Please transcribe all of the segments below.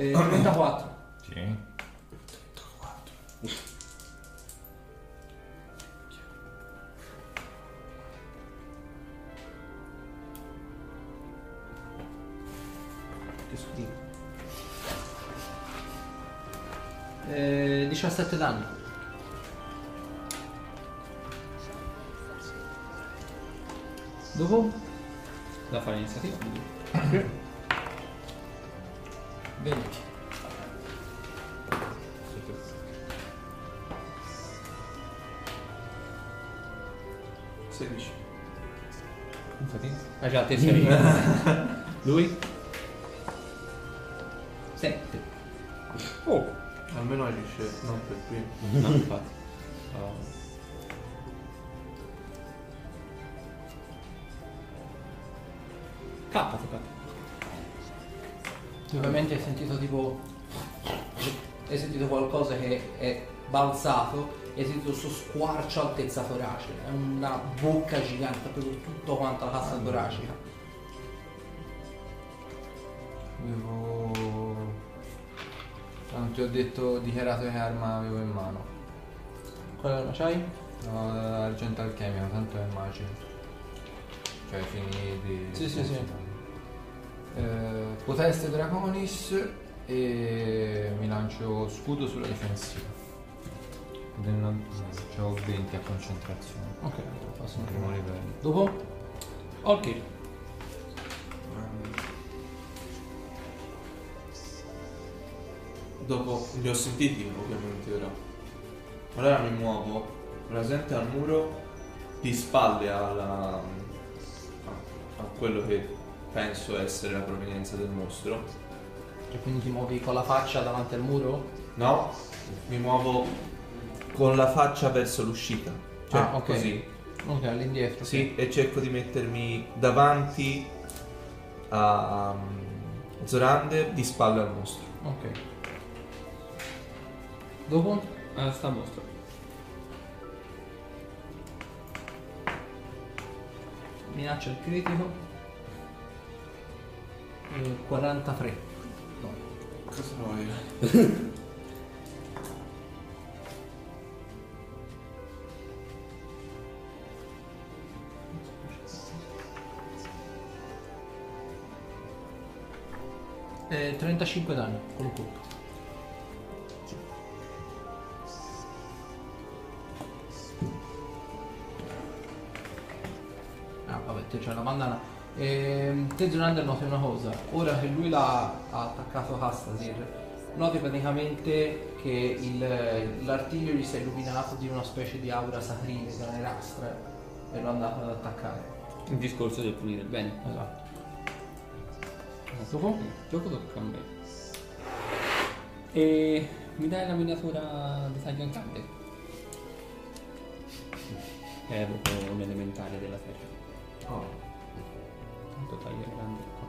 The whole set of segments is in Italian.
Eh, 34. Infatti. Ah già, te sei. Lui? 7. Oh. Almeno agisce non per primo. No, infatti. Oh. K, toccato. Ovviamente hai sentito tipo. Hai sentito qualcosa che è balzato e sentito questo squarcio altezza torace. È una bocca gigante, ha preso tutto quanto la cassa toracica. Avevo... Non ti ho detto, dichiarato che arma avevo in mano. Quale arma c'hai? No, argento alchemico, tanto è magico. Cioè, fini di... Sì, sì, sì. Eh, poteste Draconis e mi lancio scudo sulla difensiva. Ho 20 a concentrazione. Ok, lo passo in primo livello. Dopo? Ok. Dopo li ho sentiti ovviamente ora. Allora mi muovo, presente al muro, di spalle alla, a, a quello che penso essere la provenienza del mostro. Cioè, quindi ti muovi con la faccia davanti al muro? No, mi muovo con la faccia verso l'uscita. Cioè Ah, ok. così. Ok, all'indietro. Sì, e cerco di mettermi davanti a um, Zorander di spalle al mostro. Ok. Dopo? Ah, sta a mostro. Minaccia il critico. Eh, 43. No. Cosa vuoi? Eh, 35 danni con un colpo. Ah, vabbè, te c'è la bandana. Ehm, te Zonander noti una cosa, ora che lui l'ha ha attaccato Castasir, noti praticamente che il- l'artiglio gli si è illuminato di una specie di aura sacrile, nerastra, e l'ho andato ad attaccare. Il discorso del pulire. Bene. Esatto. Dopo? Dopo tocca a me. E mi dai la miniatura di taglio ancante? È proprio un elementare della serie. Oh. Tanto taglio grande qua.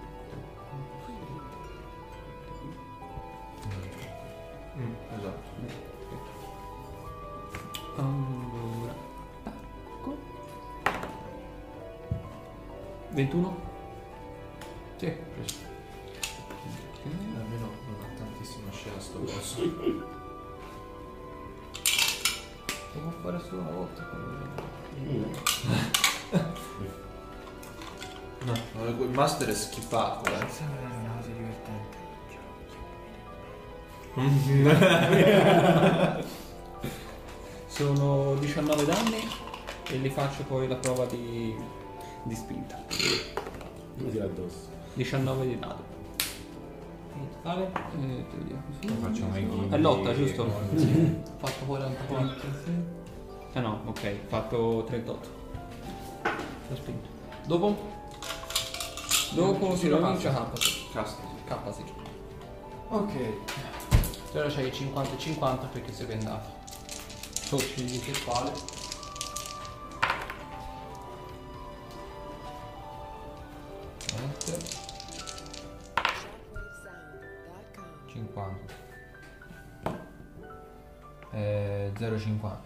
Mm, esatto. Allora. Tacco. 21? Sì, preso. Fare solo una volta. No, il master è schifato, eh. Sembra una cosa divertente. Sono 19 danni e li faccio poi la prova di, di spinta. Mi tira addosso. 19 di dado. In totale? Eh, te lo dico così. Facciamo i. È lotta, giusto? Ho fatto 44. Ah no, ok, ho fatto 38. L'ho spinto. Dopo? Dopo si ricomincia cassa. K, sì. Casta. K sì. Ok. Ora c'hai 50 e 50 perché sei bendato. Tocci di che spalle.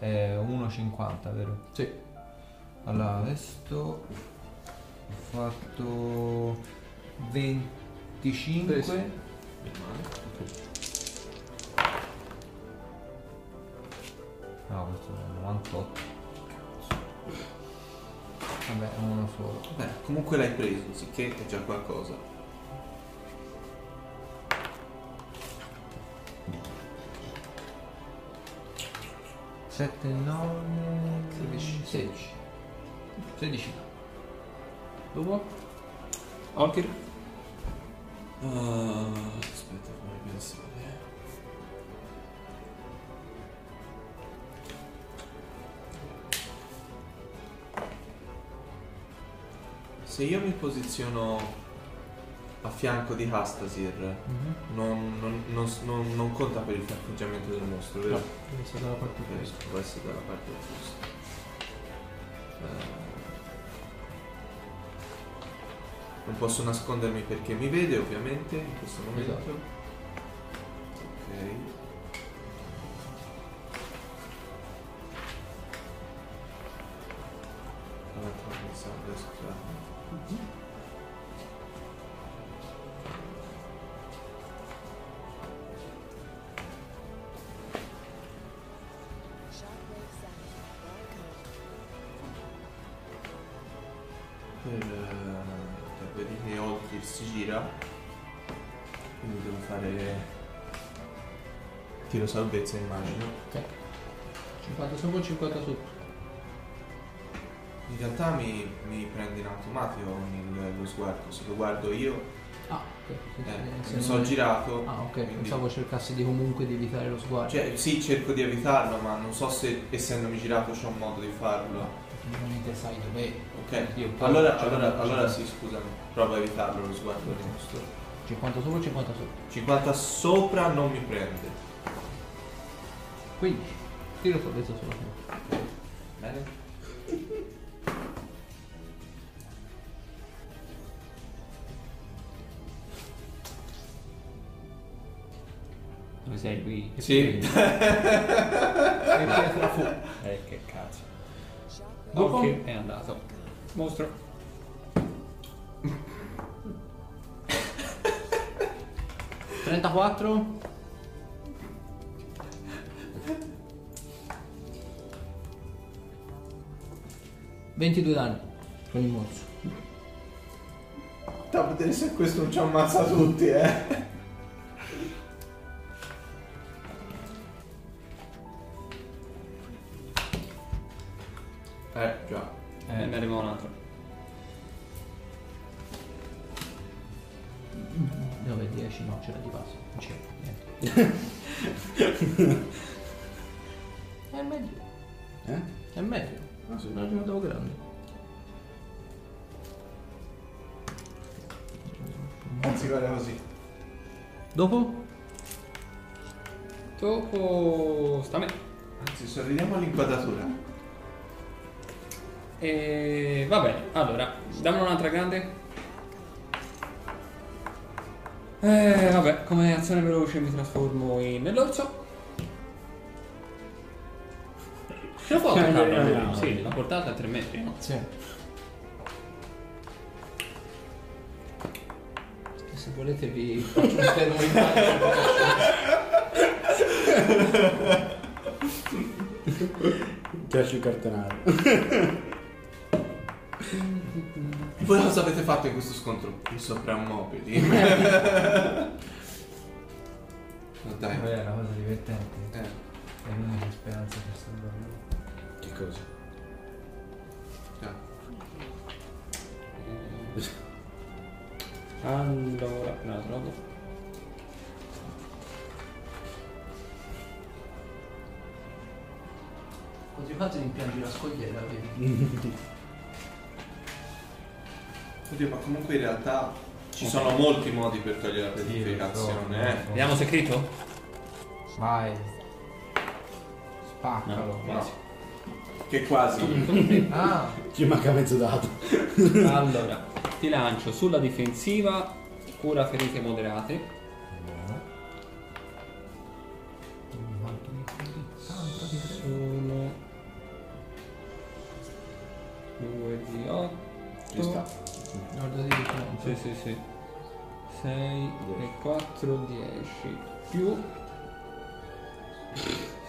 0,50. Eh, 1,50, vero? Sì. Allora, adesso ho fatto 25 Preso. No, questo è 98. Vabbè, è uno solo. Beh, comunque l'hai preso, sicché è già qualcosa. Sette, nove... 16. 16. 16. Dopo? Olkir? Ah, aspetta, fammi pensare. Se io mi posiziono a fianco di Hastasir, non, non- non- non- non conta per il fiancheggiamento del mostro, vero? Deve essere dalla parte opposta. può essere dalla parte opposta. Eh, Non posso nascondermi perché mi vede ovviamente in questo momento. Esatto. Ok. Si gira. Quindi devo fare tiro salvezza immagino. 50 sopra 50 sotto. In realtà mi, mi prende in automatico il- lo sguardo, se lo guardo io Ah, ok. Eh, mi sono girato. Ah, ok. quindi- Pensavo cercassi di comunque di evitare lo sguardo. Cioè, sì, cerco di evitarlo, ma non so se essendomi girato c'è un modo di farlo. Tecnicamente sai dov'è. Ok, allora, cioè, allora, allora sì, scusami, provo a evitarlo lo sguardo del mostro. 50 sopra 50 sotto. 50 sopra non mi prende. 15. Tiro salvezza sulla tua. Bene? Dove sei lui? Sì. E pietra fu. Eh, che cazzo. Dopo? Olkir è andato. Mostro. Trentaquattro. Ventidue danni con il morso. Da vedere se questo non ci ammazza tutti, eh. Eh, no, c'era di passo. Non c'era niente. È meglio. Eh? È meglio. Ah sì. Non arrivato grande. Anzi, guarda così. Dopo? Dopo sta a me. Anzi, sorridiamo all'inquadratura. E va bene, allora, dammi un'altra grande. Eh, vabbè, come azione veloce mi trasformo in nell'orso. Ce la può Eh, no, lui? no, Sì, la portata è 3 metri, no? Sì. Se volete vi faccio un fermo in Piace il cartonario. Voi cosa avete fatto in questo scontro? I soprammobili. Ma dai. Poi è una cosa divertente. Eh. È l'unica speranza per salvarlo. Che cosa? già. Allora, no, trovo. Così fate rimpiangi la scogliera, vedi? Oddio, ma comunque in realtà ci sono molti modi per togliere la so, eh. so. Vediamo se è crito? Vai. Spaccalo. No, quasi. Che quasi. Ah, Ci manca mezzo dato. Allora, ti lancio sulla difensiva, cura ferite moderate. Sono 2 di 8. Ci sta. Guarda di Sì, sì, sì. 6 e 4, 10 più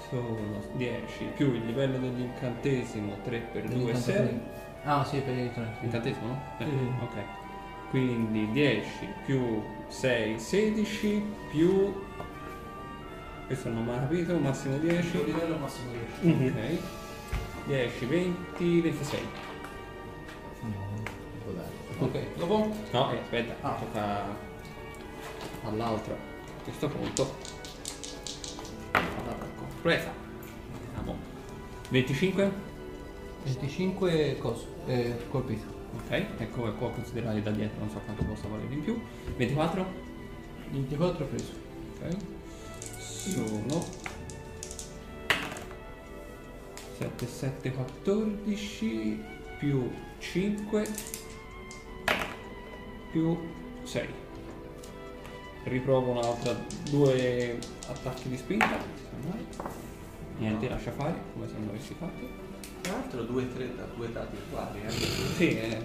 sono 10 più il livello dell'incantesimo 3 per 2 6 Ah, sì, per il tre. incantesimo no? Eh, Sì. ok quindi 10 più 6 16 più questo non mi ha capito massimo 10 Il livello massimo 10. ok 10 20 26 Può dare. Ok, dopo? no eh, aspetta Ah. tocca all'altro a questo punto all'attacco presa vediamo 25 25 coso. Eh, colpito. ok e come può considerare da dietro non so quanto possa valere in più 24 24 preso. ok sono 7 7 14 più 5 più 6 riprovo un'altra due attacchi di spinta niente lascia fare come se non avessi fatto Tra l'altro due tre da due dati uguali, eh. sì eh,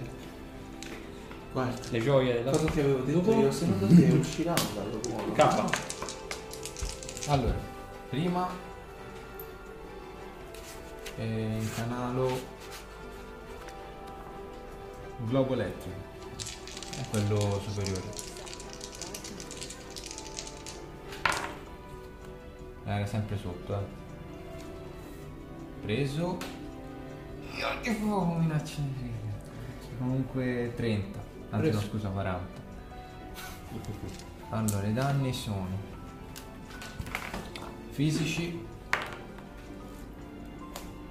Guarda. le gioie della Cosa ti avevo detto Dopo- io? Secondo te usciranno dallo ruolo? K Allora, prima eh, incanalo globo elettrico, quello superiore. Era sempre sotto, eh. Preso. Io che figlia. Comunque 30, anzi no Preso. scusa 40. Allora, i danni sono fisici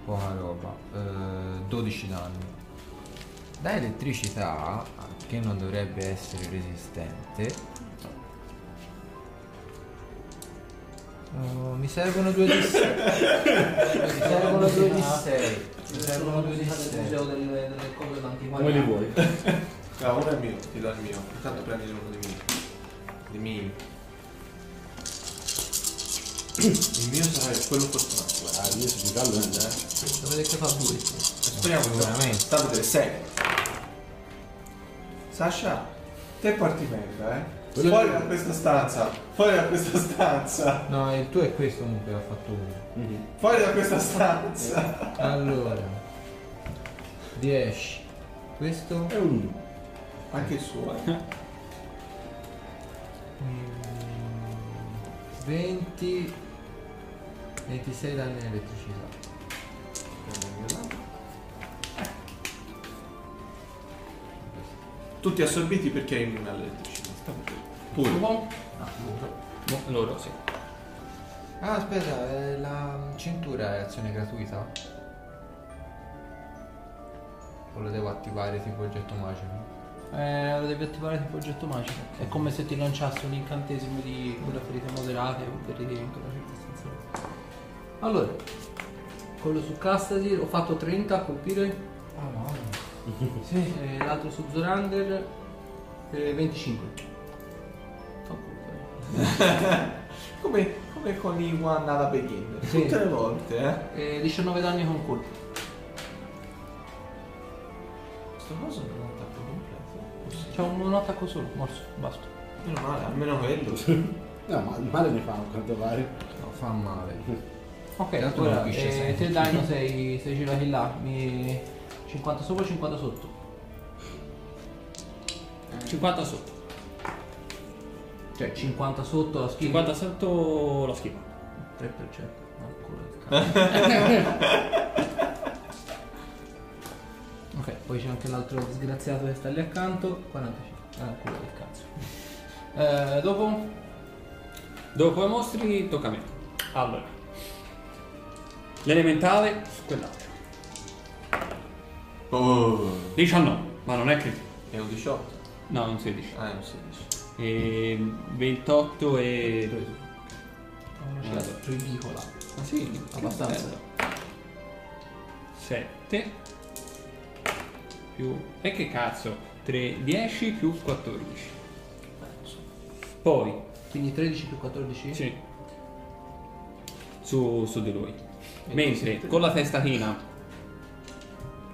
poca roba eh, 12 danni da elettricità che non dovrebbe essere resistente oh, mi servono due di 6 mi servono due di 6 mi servono due di del 6 museo delle, delle cose d'antiquariato. Come li vuoi? Ah, uno è mio, ti do il mio. Intanto prendi uno dei miei. Dei miei. Il mio sarà quello fortunato. Ah, io sono di callo, eh. Dovete che fa due. Speriamo che Veramente. State delle 6. Sasha, te porti merda, eh. Quello Fuori da questa stanza. Fuori da questa stanza. no il tuo è questo comunque ha fatto uno Fuori da questa stanza. allora 10 questo È un Anche il suo, eh. 20 26 danni elettricità Tutti assorbiti perché è immune all'elettricità. Pure. Dopo? No, loro sì ah aspetta eh, la cintura è azione gratuita o lo devo attivare tipo oggetto magico Eh, lo devi attivare tipo oggetto magico. È come se ti lanciassi un incantesimo di quelle ferite moderate o ferite in quella circostanza. Allora, quello su Castasir ho fatto 30 a colpire. ah no Sì. E l'altro su Zorander eh, 25. Fa Come, come con i One alla Begin. Sì. Tutte le volte, eh. eh. E 19 danni con colpo. Questo coso non è un attacco completo. C'è un, un attacco solo, morso, basta. Meno male, almeno quello. No, ma il male ne fa a quanto pare. no fa male Ok, Tanto ora non capisce eh, te Dino sei, sei girati là, mi... 50 sopra 50 sotto. 50 sotto Cioè 50 sotto la schiva. 50 sotto la schiva 3%. No, culo del cazzo. ok, poi c'è anche l'altro disgraziato che sta lì accanto. 45. Ah, culo del cazzo. Eh, dopo? Dopo i mostri tocca a me. Allora. L'elementale su quell'altro. Oh. 19, ma non è che... È un 18. No, un 16. Ah, è un 16. E 28 e... Una cifra ridicola. Ah sì, Abbastanza. 7 più... E che cazzo? 3, 10 più 14. Poi, Quindi 13 più 14? sì. Su, su di lui. Mentre con la testa china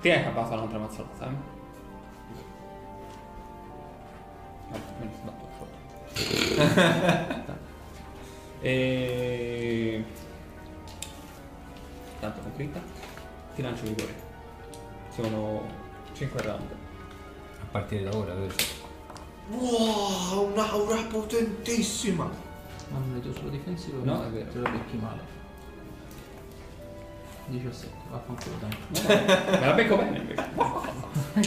ti è capace un'altra mazzolata, eh? No, me ne sbatto fuori. e... Tanto con critta. Ti lancio vigore. Sono 5 round. A partire da ora, vero? Wow, un'aura potentissima. Ma non vedo solo difensivo, No, è vero. te la becchi male. 17, vaffanculo dai. Me la becco bene.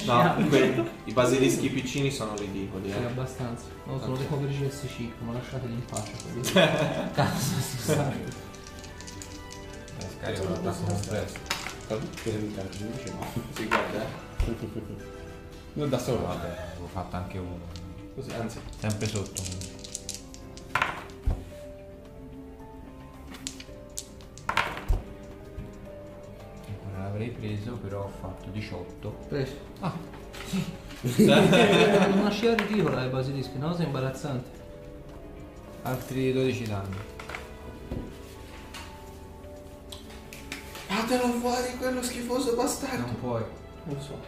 No, que- i basilischi piccini sono ridicoli, Sì, eh. abbastanza. No, sono dei poveri CS5, ma lasciateli in pace. quelli. Cazzo, sa. Eh, scarico l'attacco complesso. Per evitare, invece no. Si guarda, eh. Non da solo. Vabbè, avevo fatto anche uno. Così, anzi. Sempre sotto. Preso, però ho fatto 18. Preso. Ah, È una scia ridicola ai basilischi, no? Sei imbarazzante. altri 12 danni. Fatelo fuori quello schifoso bastardo. Non puoi. Lo so.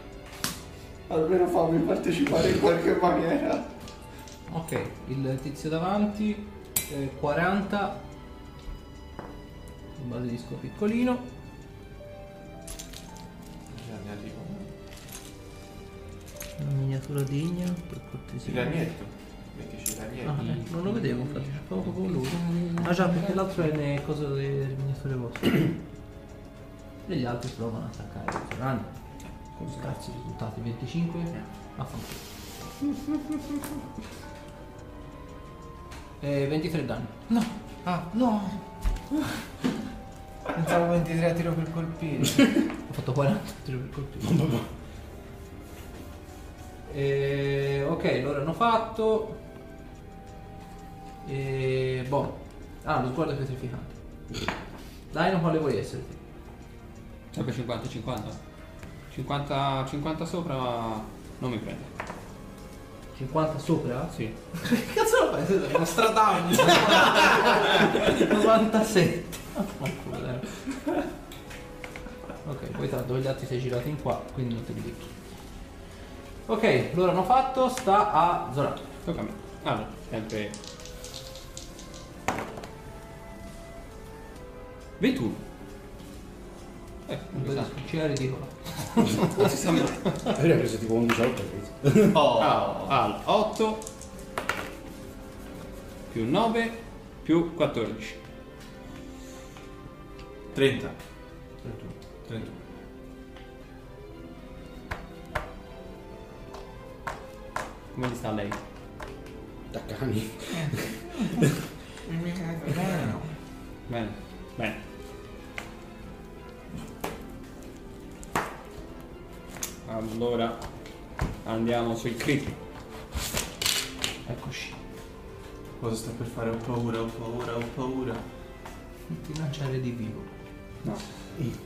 Almeno fammi partecipare in qualche maniera. Ok, il tizio davanti, eh, 40. Il basilisco piccolino. Miniatura degna, per cortesia. ragnetto. Mettici il ragnetto. Ah, eh, non lo vedevo infatti, c'è con lui. Ah già, perché l'altro è nel coso delle miniature vostre. e gli altri provano ad attaccare i rani. Con scarsi risultati, 25. Affanculo. E 23 danni. No! Ah, no! Pensavo 23 a tiro per colpire. Ho fatto 40 tiro per colpire. E, ok, loro hanno fatto. E, boh. Ah, lo sguardo pietrificante. Dai, quale vuoi essere? Sempre 50 50. 50 50 sopra non mi prende. 50 sopra? Sì. Che cazzo lo fai? Sei uno stradaglio. 97. Vaffanculo, dai. Ok, poi tanto gli altri sei girati in qua, quindi non te li becchi. Ok, loro hanno fatto, sta a Zorato. Tocca a me. Allora, sempre 21. Eh, non sa. C'era ridicolo. Non si mai. Io ho preso tipo un 18 preso. Oh. Ah, al 8 più 9 più 14. 30. 31. Come gli sta lei? Da cani. Bene, bene. Allora andiamo sui crit. Eccoci. Cosa sta per fare? Ho paura, ho paura, ho paura. Non ti lanciare di vivo. No.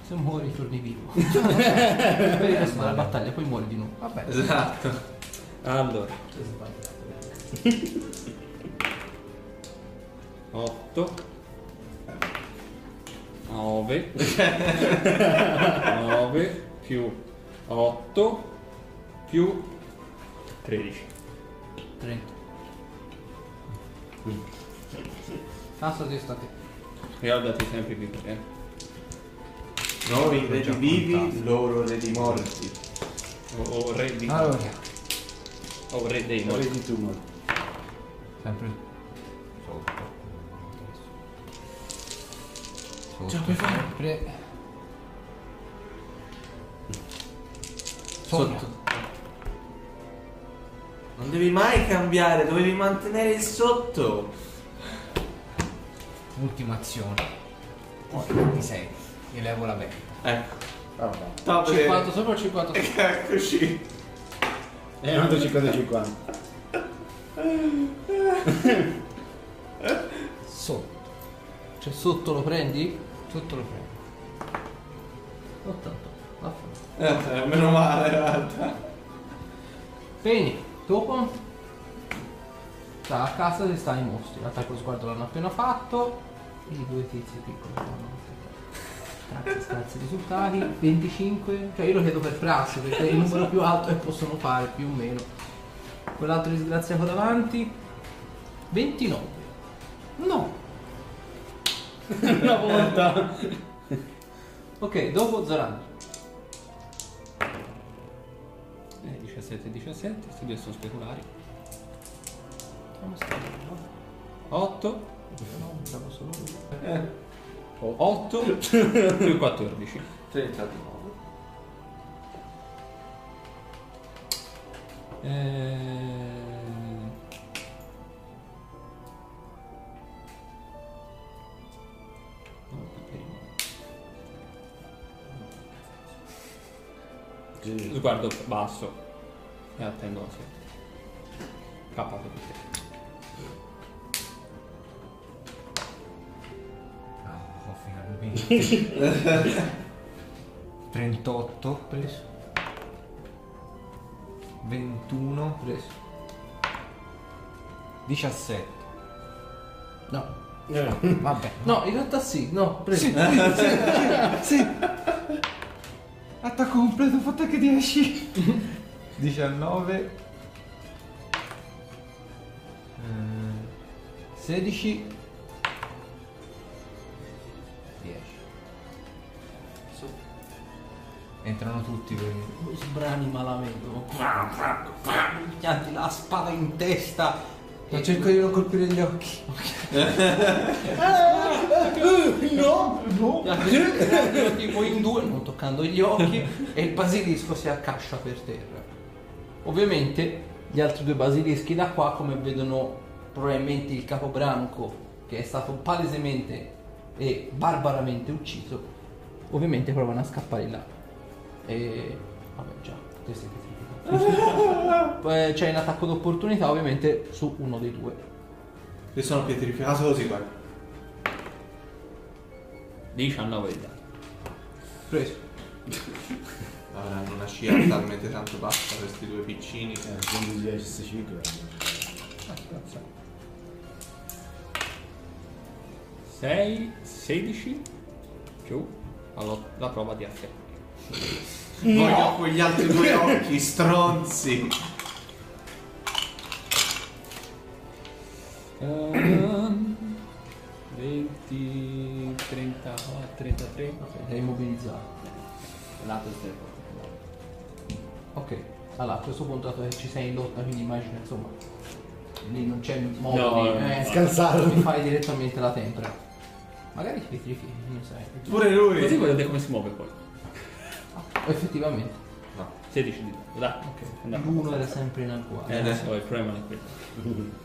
Se muori torni vivo. per il resto della battaglia, poi muori di nuovo. Vabbè. Esatto. Allora 8 9 9 più 8 più 13. 30. Cazzo ti sta te. Ricordati sempre i piccoli, eh. Noi re di vivi, loro re di morti. O, o re di Allora, o re dei morti. di tumor. sempre sotto. Sotto fare? sempre. Sotto. Non devi mai cambiare, dovevi mantenere il sotto. Ultima azione. Poi mi sei. Mi levo la benda. Ecco. Ah, vabbè. Stavo 50 sopra o 50 sopra? Eccoci. E un altro 50-50. Sotto. Cioè sotto lo prendi? Sotto lo prendo. 88. Vaffanculo. Eh, meno male in realtà. Bene, dopo sta a casa se sta i mostri. Attacco lo sguardo l'hanno appena fatto. I due tizi piccoli vanno Grazie, scarsi risultati. 25. Cioè io lo chiedo per prassi perché è il numero più alto che possono fare, più o meno. Quell'altro disgraziato davanti. 29. No. Una volta. Ok, dopo Zoran. Eh, 17 e 17, questi due sono speculari. 8. 8 più 14. 30 di nuovo. Eh... no, qui prima. Sì. Sguardo basso e attendo la sera. 38. Preso. 21. Preso. 17. No. Eh, Vabbè. No, in realtà sì, no, preso. Sì. Attacco completo, fatto anche 10. 19. Eh, 16. Entrano tutti quelli. Sbrani malamente. Pianti la spada in testa. Ma cerco di non colpire gli occhi. No, no. tipo in due, non toccando gli occhi, e il basilisco si accascia per terra. Ovviamente gli altri due basilischi da qua, come vedono probabilmente il capobranco, che è stato palesemente e barbaramente ucciso, ovviamente provano a scappare là. E... vabbè già, te sei petrificato. Poi C'è un attacco d'opportunità ovviamente su uno dei due. Io sono pietrificato così, guarda. 19 di danno. Preso. Avranno una scia talmente tanto bassa questi due piccini. Eh, quindi 10 5 6, 16 più la prova di affetto. Voglio quegli altri due occhi stronzi. Ehm, 20, 30, 33. Sei immobilizzato. Lato esterno. Ok, allora a questo punto dato che ci sei in lotta, quindi immagino insomma lì non c'è modo No, di no, eh, scansare. mi fai direttamente la tempra. Magari ti pietrifichi, non sai. Pure lui. Così voglio vedere come si muove poi. Effettivamente. No. 16 di danno. Dai. Ok. Andiamo. L'uno era sempre in agguato. Eh, adesso il problema è quello.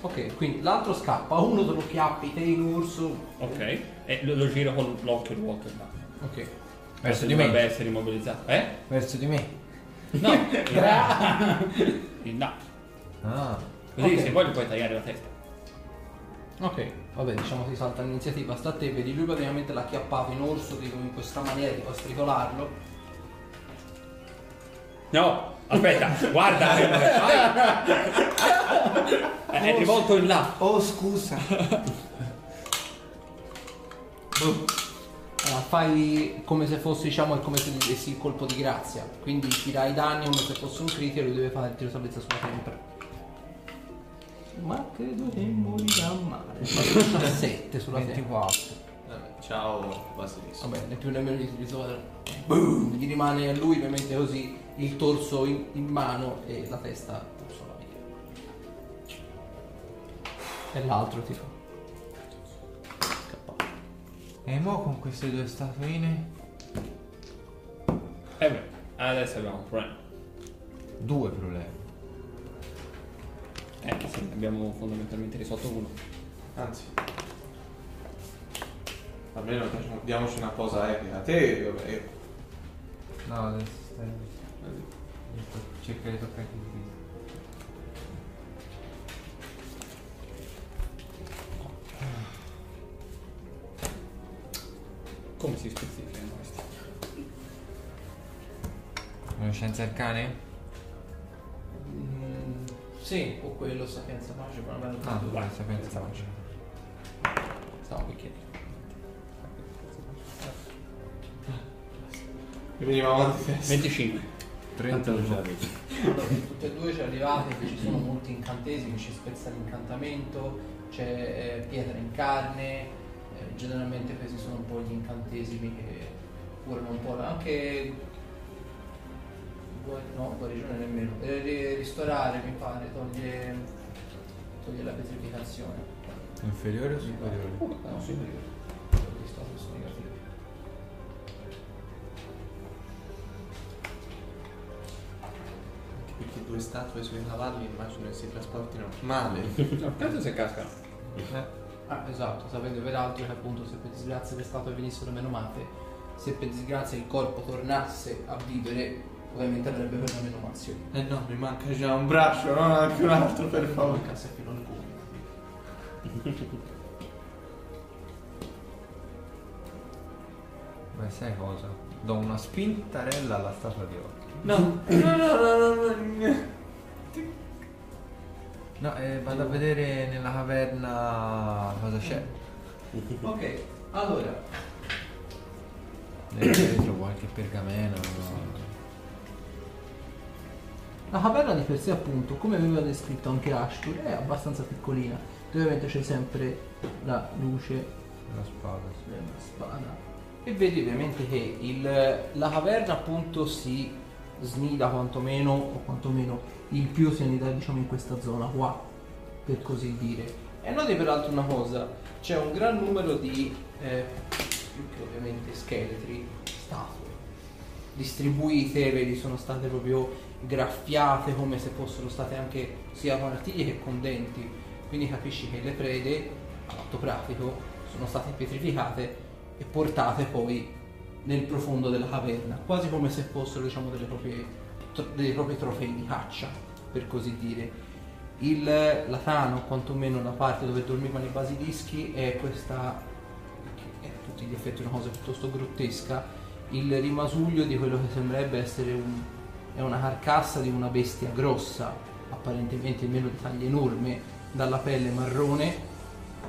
Ok, quindi l'altro scappa, uno te lo chiappi, te in urso. Ok. E lo, lo giro con l'occhio vuoto là. Ok. Verso di dovrebbe me. essere immobilizzato. Eh? Verso di me. No. In là. Ah. Così Ok. se vuoi gli puoi tagliare la testa. Ok, vabbè, diciamo si salta l'iniziativa, sta a te, vedi lui praticamente l'ha chiappato in orso, tipo in questa maniera, tipo a stricolarlo. No, aspetta, guarda. È, è rivolto in là. Oh, scusa. Allora, fai come se fosse, diciamo, è come se gli dessi il colpo di grazia. Quindi tirai danni come se fosse un critico e lui deve fare il tiro salvezza sulla tempra. Ma credo che morirà male. 17 sulla tempra. 24. Vabbè, ciao Basilisco. Vabbè, né più nemmeno gli risolve. Boom! Gli rimane a lui ovviamente così il torso in, in mano e la testa sola via. E l'altro ti fa. E mo con queste due statuine? Eh beh, adesso abbiamo un problema. Due problemi. Eh sì, abbiamo fondamentalmente risolto uno. Anzi. Almeno facciamo- diamoci una cosa epica. Te, vabbè, io. No, adesso stai. Cerca di toccare il viso. Come si specificano questi? Conoscenza arcane? Sì, o quello sapienza magica, ma non Ah, tanto. vai, sapienza magica. Stavo qui chiedendo. Mi veniva avanti testa. 25. Tanto non ce 31. l'avevi. Allora, tutte e due ci arrivate che ci sono molti incantesimi, c'è spezza l'incantamento, c'è eh, pietra in carne, eh, generalmente questi sono un po' gli incantesimi che curano un po' anche no, guarigione nemmeno. Eh, ri- ristorare mi pare, toglie, toglie la petrificazione. Inferiore o superiore? Uh, no, superiore. Perché due statue sui cavalli immagino che si trasportino male. Tanto se cascano. Eh, Ah, esatto, sapete peraltro che appunto se per disgrazia le statue venissero menomate, se per disgrazia il corpo tornasse a vivere, ovviamente avrebbe per la menomazione. Eh no, mi manca già un braccio, non anche un altro per favore. Mancasse fino al cuore. Ma sai cosa? Do una spintarella alla statua di oro. No, no, no, no, no, no. No, eh, vado a vedere nella caverna cosa c'è. Ok, allora, retro qualche pergameno. La caverna di per sé appunto, come aveva descritto anche Ashtur, è abbastanza piccolina. Ovviamente c'è sempre la luce La spada. sì. della spada. E vedi ovviamente che il- la caverna appunto si snida quantomeno, o quantomeno il più si annida diciamo in questa zona qua, per così dire. E noti peraltro una cosa, c'è un gran numero di, eh, più che ovviamente scheletri, statue, distribuite, vedi sono state proprio graffiate come se fossero state anche sia con artigli che con denti, quindi capisci che le prede, all'atto pratico, sono state pietrificate e portate poi nel profondo della caverna, quasi come se fossero diciamo delle proprie, tro- dei propri trofei di caccia, per così dire. Il latano, quantomeno la parte dove dormivano i basilischi, è questa, che è a tutti gli effetti una cosa piuttosto grottesca, il rimasuglio di quello che sembrerebbe essere un, è una carcassa di una bestia grossa, apparentemente meno di taglia enorme, dalla pelle marrone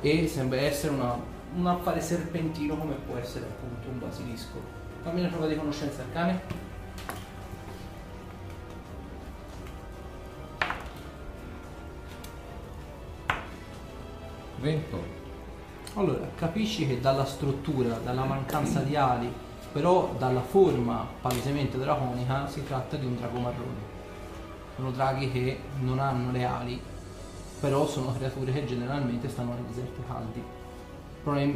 e sembra essere una- un affare serpentino come può essere appunto un basilisco. Fammi una prova di conoscenza arcane. 28. Allora, capisci che dalla struttura, dalla mancanza di ali, però dalla forma palesemente draconica, si tratta di un drago marrone. Sono draghi che non hanno le ali, però sono creature che generalmente stanno nei deserti caldi.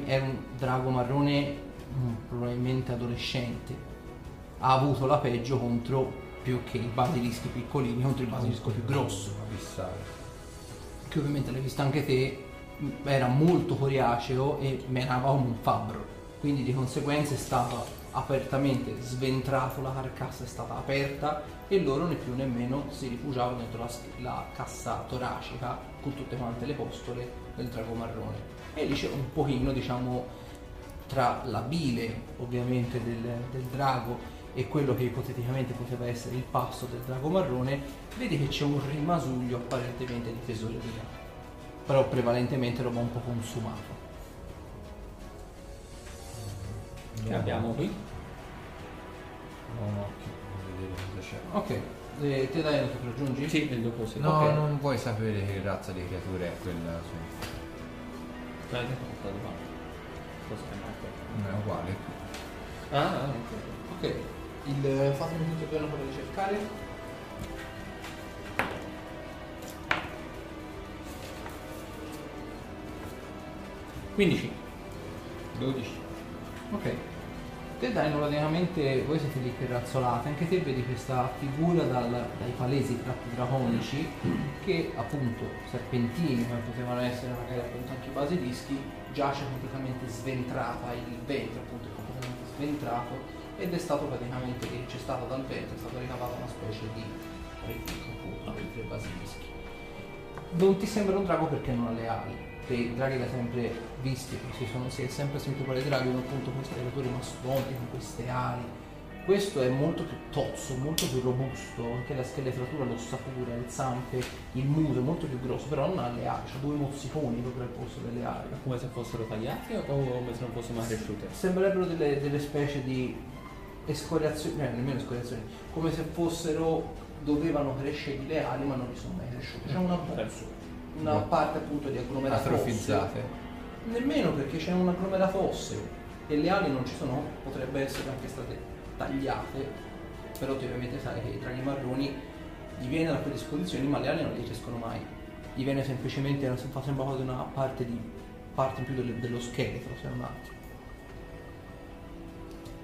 È un drago marrone mm, probabilmente adolescente. Ha avuto la peggio contro più che i basilischi piccolini, contro il basilisco più grosso Abissale. che ovviamente l'hai visto anche te, mh, era molto coriaceo e menava come un fabbro. Quindi di conseguenza è stato apertamente sventrato, la carcassa è stata aperta e loro né più né meno si rifugiavano dentro la, la cassa toracica con tutte quante le postole del drago marrone. E lì c'è un pochino, diciamo, tra la bile ovviamente del, del drago e quello che ipoteticamente poteva essere il passo del drago marrone, vedi che c'è un rimasuglio apparentemente di tesoreria, però prevalentemente roba un po' consumato. Che abbiamo qui? Ho un occhio per vedere cosa c'è. Ok, eh, te dai che raggiungi? Sì, e dopo sì. No, Ok. non vuoi sapere che razza di creatura è quella su. Dai, che manca? Non è uguale. Ah, ok. Ok, il, fatemi tutto bene quello di cercare. 15. 12. Ok. Te dai praticamente, voi siete lì che razzolate, anche te vedi questa figura dal- dai palesi tratti draconici che appunto serpentini, come potevano essere magari appunto anche i basilischi, giace completamente sventrata, il vetro appunto è completamente sventrato ed è stato praticamente c'è stata dal vetro, è stata ricavata una specie di reticolo per i basilischi. Non ti sembra un drago perché non ha le ali. I draghi hai sempre visti, si, sono, si è sempre sentito parlare di draghi, sono appunto queste creature mastodonti con queste ali. Questo è molto più tozzo, molto più robusto, anche la scheletratura, l'ossatura, le zampe, il muso è molto più grosso, però non ha le ali, ha due mozziconi proprio al posto delle ali. Come se fossero tagliati o come se non fossero mai cresciute? Sembrerebbero delle, delle specie di escoriazioni, eh, nemmeno escoriazioni, come se fossero dovevano crescere le ali ma non li sono mai cresciute. C'è una, Adesso. Una parte appunto di agglomerato Atrofizzate. osseo. Nemmeno perché c'è un agglomerato osseo e le ali non ci sono, potrebbe essere anche state tagliate, però tu ovviamente sai che i draghi marroni gli viene da quelle disposizioni ma le ali non gli crescono mai. Gli viene semplicemente, fa sembra quasi una parte, di, parte in più del- dello scheletro, se non altro.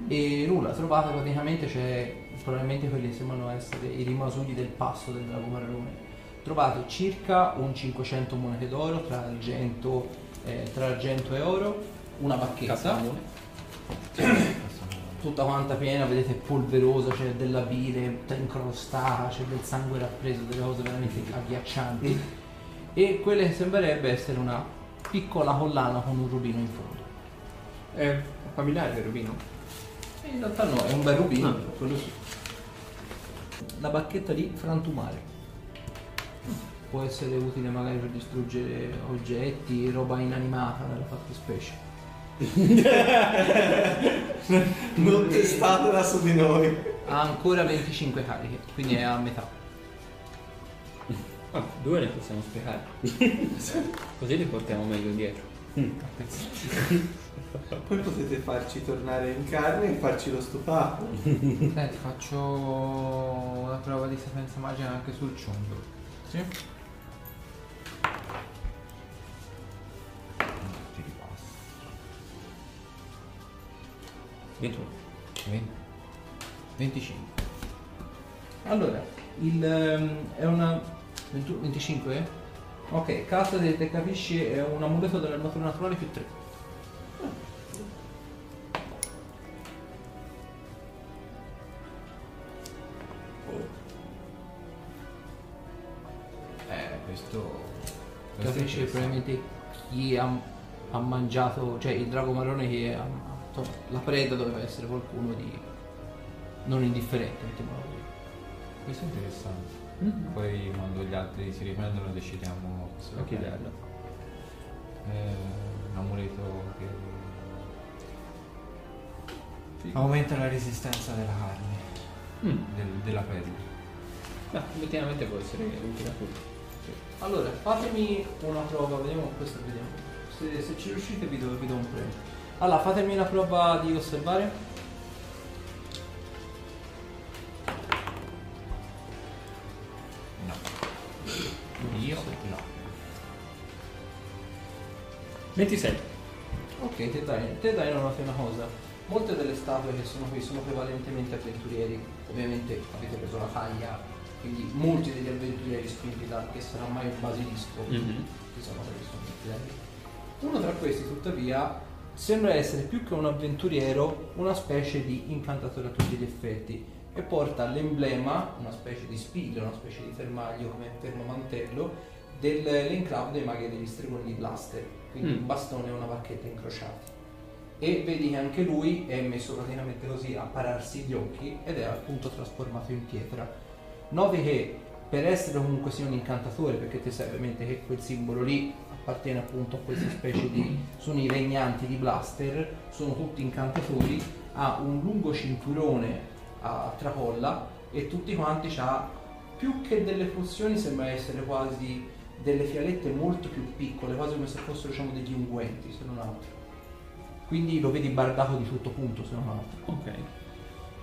E nulla, trovate praticamente c'è probabilmente quelli sembrano essere i rimasugli del passo del drago marrone. Trovate circa un 500 monete d'oro tra argento, eh, tra argento e oro, una bacchetta tutta quanta piena, vedete polverosa, c'è della bile tutta incrostata, c'è del sangue rappreso, delle cose veramente agghiaccianti. E quella che sembrerebbe essere una piccola collana con un rubino in fondo. È familiare il rubino? In realtà no, è un bel rubino, Ah. quello sì. La bacchetta di frantumare. Può essere utile magari per distruggere oggetti, roba inanimata nella fattispecie. Non testatela su di noi. Ha ancora 25 cariche, quindi è a metà. Ah, due ne possiamo spiegare. Così li portiamo meglio dietro. Poi potete farci tornare in carne e farci lo stufato. Senti, faccio una prova di sapienza magica anche sul ciondolo. Sì? 21. 20. 25. Allora, il, ehm, è una 21 25? eh? Ok, carta se te capisci è un amuleto dell'armatura naturale più 3. Eh, questo... questo è Capisci interessante. probabilmente chi ha, ha mangiato, cioè il drago marrone che ha, insomma, la preda doveva essere qualcuno di non indifferente, mettiamola così. Questo è interessante. Mm. Poi quando gli altri si riprendono decidiamo A chi darlo. Eh, un amuleto che aumenta la resistenza della carne, Mm. del- della pelle. Ma effettivamente può essere utile a tutti. Allora, fatemi una prova, vediamo questa, vediamo. Se, se ci riuscite vi do, vi do un premio. Allora, fatemi una prova di osservare. No. Io no. 26. Ok, te dai, te dai una cosa. Molte delle statue che sono qui sono prevalentemente avventurieri. Ovviamente avete preso la taglia, quindi molti degli avventurieri spinti da che sarà mai un basilisco, Mhm. ci sono quelli che sono. Uno tra questi, tuttavia, sembra essere più che un avventuriero, una specie di incantatore a tutti gli effetti e porta l'emblema, una specie di spiga, una specie di fermaglio come fermomantello, dell'enclave dei maghi degli stregoni di Blaster, quindi Mm. un bastone e una bacchetta incrociati. E vedi che anche lui è messo praticamente così a pararsi gli occhi ed è appunto trasformato in pietra. Noti che per essere comunque sia un incantatore, perché te sai ovviamente che quel simbolo lì appartiene appunto a questa specie di... sono i regnanti di Blaster, sono tutti incantatori, ha un lungo cinturone a tracolla e tutti quanti ha più che delle pozioni sembra essere quasi delle fialette molto più piccole, quasi come se fossero diciamo degli unguenti, se non altro. Quindi lo vedi bardato di tutto punto, se non altro. Ok.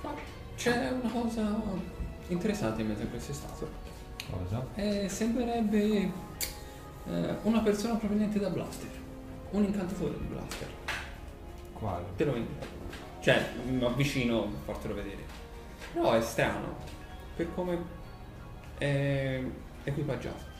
Ma c'è una cosa interessante in mezzo a queste statue. Cosa? Eh, sembrerebbe eh, una persona proveniente da Blaster. Un incantatore di Blaster. Quale? Te lo indico. Cioè, mi avvicino per fartelo vedere. Però è strano. Per come è equipaggiato.